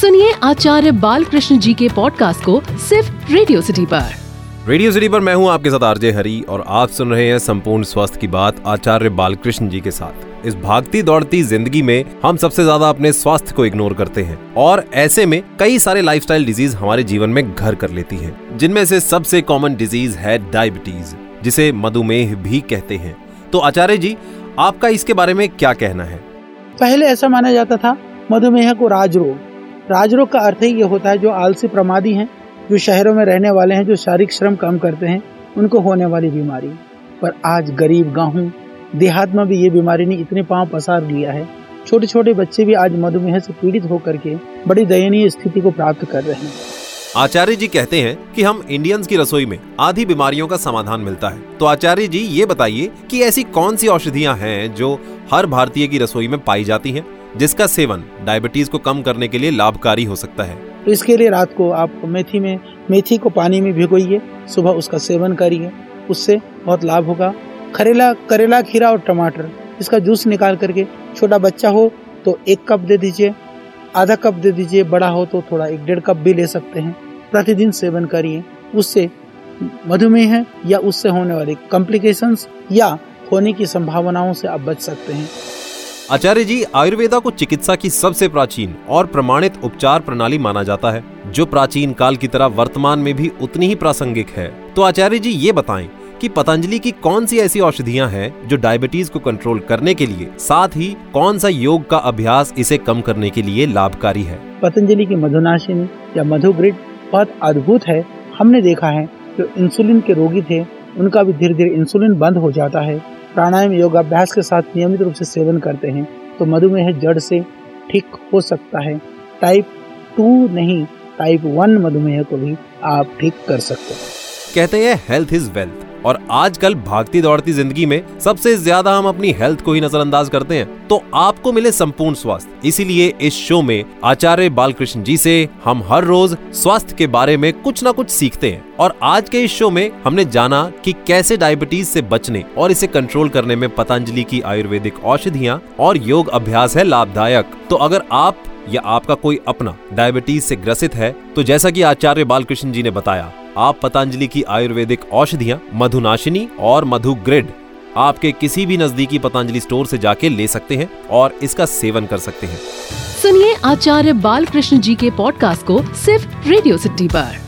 सुनिए आचार्य बालकृष्ण जी के पॉडकास्ट को सिर्फ़ रेडियो सिटी पर। रेडियो सिटी पर मैं हूँ आपके साथ आरजे हरी और आप सुन रहे हैं संपूर्ण स्वास्थ्य की बात आचार्य बालकृष्ण जी के साथ। इस भागती दौड़ती ज़िंदगी में हम सबसे ज़्यादा अपने स्वास्थ्य को इग्नोर करते हैं और ऐसे में कई सारे लाइफस्टाइल डिज़ीज़ हमारे जीवन में घर कर लेती हैं जिनमें से सबसे कॉमन डिज़ीज़ है डायबिटीज़ जिसे मधुमेह भी कहते हैं। तो आचार्य जी आपका इसके बारे में क्या कहना है? पहले ऐसा माना जाता था मधुमेह को राजरोग। राजरोग का अर्थ ही ये होता है जो आलसी प्रमादी हैं, जो शहरों में रहने वाले हैं, जो शारीरिक श्रम कम करते हैं, उनको होने वाली बीमारी। पर आज गरीब गाँव देहात में भी ये बीमारी ने इतने पाँव पसार लिया है। छोटे छोटे बच्चे भी आज मधुमेह से पीड़ित होकर के बड़ी दयनीय स्थिति को प्राप्त कर रहे हैं। आचार्य जी कहते हैं कि हम इंडियंस की रसोई में आधी बीमारियों का समाधान मिलता है। तो आचार्य जी ये बताइए कि ऐसी कौन सी औषधियाँ हैं जो हर भारतीय की रसोई में पाई जाती हैं? जिसका सेवन डायबिटीज़ को कम करने के लिए लाभकारी हो सकता है। तो इसके लिए रात को आप मेथी में, मेथी को पानी में भिगोइए, सुबह उसका सेवन करिए, उससे बहुत लाभ होगा। करेला करेला खीरा और टमाटर, इसका जूस निकाल करके छोटा बच्चा हो तो एक कप दे दीजिए, आधा कप दे दीजिए, बड़ा हो तो थोड़ा एक डेढ़ कप भी ले सकते हैं। प्रतिदिन सेवन करिए, उससे मधुमेह या उससे होने वाले कॉम्प्लिकेशंस या होने की संभावनाओं से आप बच सकते हैं। आचार्य जी, आयुर्वेदा को चिकित्सा की सबसे प्राचीन और प्रमाणित उपचार प्रणाली माना जाता है, जो प्राचीन काल की तरह वर्तमान में भी उतनी ही प्रासंगिक है। तो आचार्य जी, ये बताएँ कि पतंजलि की कौन सी ऐसी औषधियाँ हैं, जो डायबिटीज़ को कंट्रोल करने के लिए, साथ ही कौन सा योग का अभ्यास इसे कम करने के लिए लाभकारी है? पतंजलि की मधुनाशिनी या मधुग्रिड बहुत अद्भुत है। हमने देखा है, जो इंसुलिन के रोगी थे, उनका भी धीरे धीरे इंसुलिन बंद हो जाता है। प्राणायाम योगाभ्यास के साथ नियमित रूप से सेवन करते हैं तो मधुमेह जड़ से ठीक हो सकता है। टाइप टू नहीं टाइप वन मधुमेह को भी आप ठीक कर सकते हैं। कहते हैं हेल्थ इज़ वेल्थ और आजकल भागती दौड़ती ज़िंदगी में सबसे ज़्यादा हम अपनी हेल्थ को ही नजरअंदाज करते हैं। तो आपको मिले संपूर्ण स्वास्थ्य। इसीलिए इस शो में आचार्य बालकृष्ण जी से हम हर रोज स्वास्थ्य के बारे में कुछ ना कुछ सीखते हैं। और आज के इस शो में हमने जाना कि कैसे डायबिटीज़ से बचने और इसे कंट्रोल करने में पतंजलि की आयुर्वेदिक औषधियाँ और योग अभ्यास है लाभदायक। तो अगर आप या आपका कोई अपना डायबिटीज़ से ग्रसित है तो जैसा कि आचार्य बालकृष्ण जी ने बताया आप पतंजलि की आयुर्वेदिक औषधियाँ, मधुनाशिनी और मधु ग्रिड आपके किसी भी नजदीकी पतंजलि स्टोर से जाके ले सकते हैं और इसका सेवन कर सकते हैं। सुनिए आचार्य बालकृष्ण जी के पॉडकास्ट को सिर्फ़ रेडियो सिटी पर।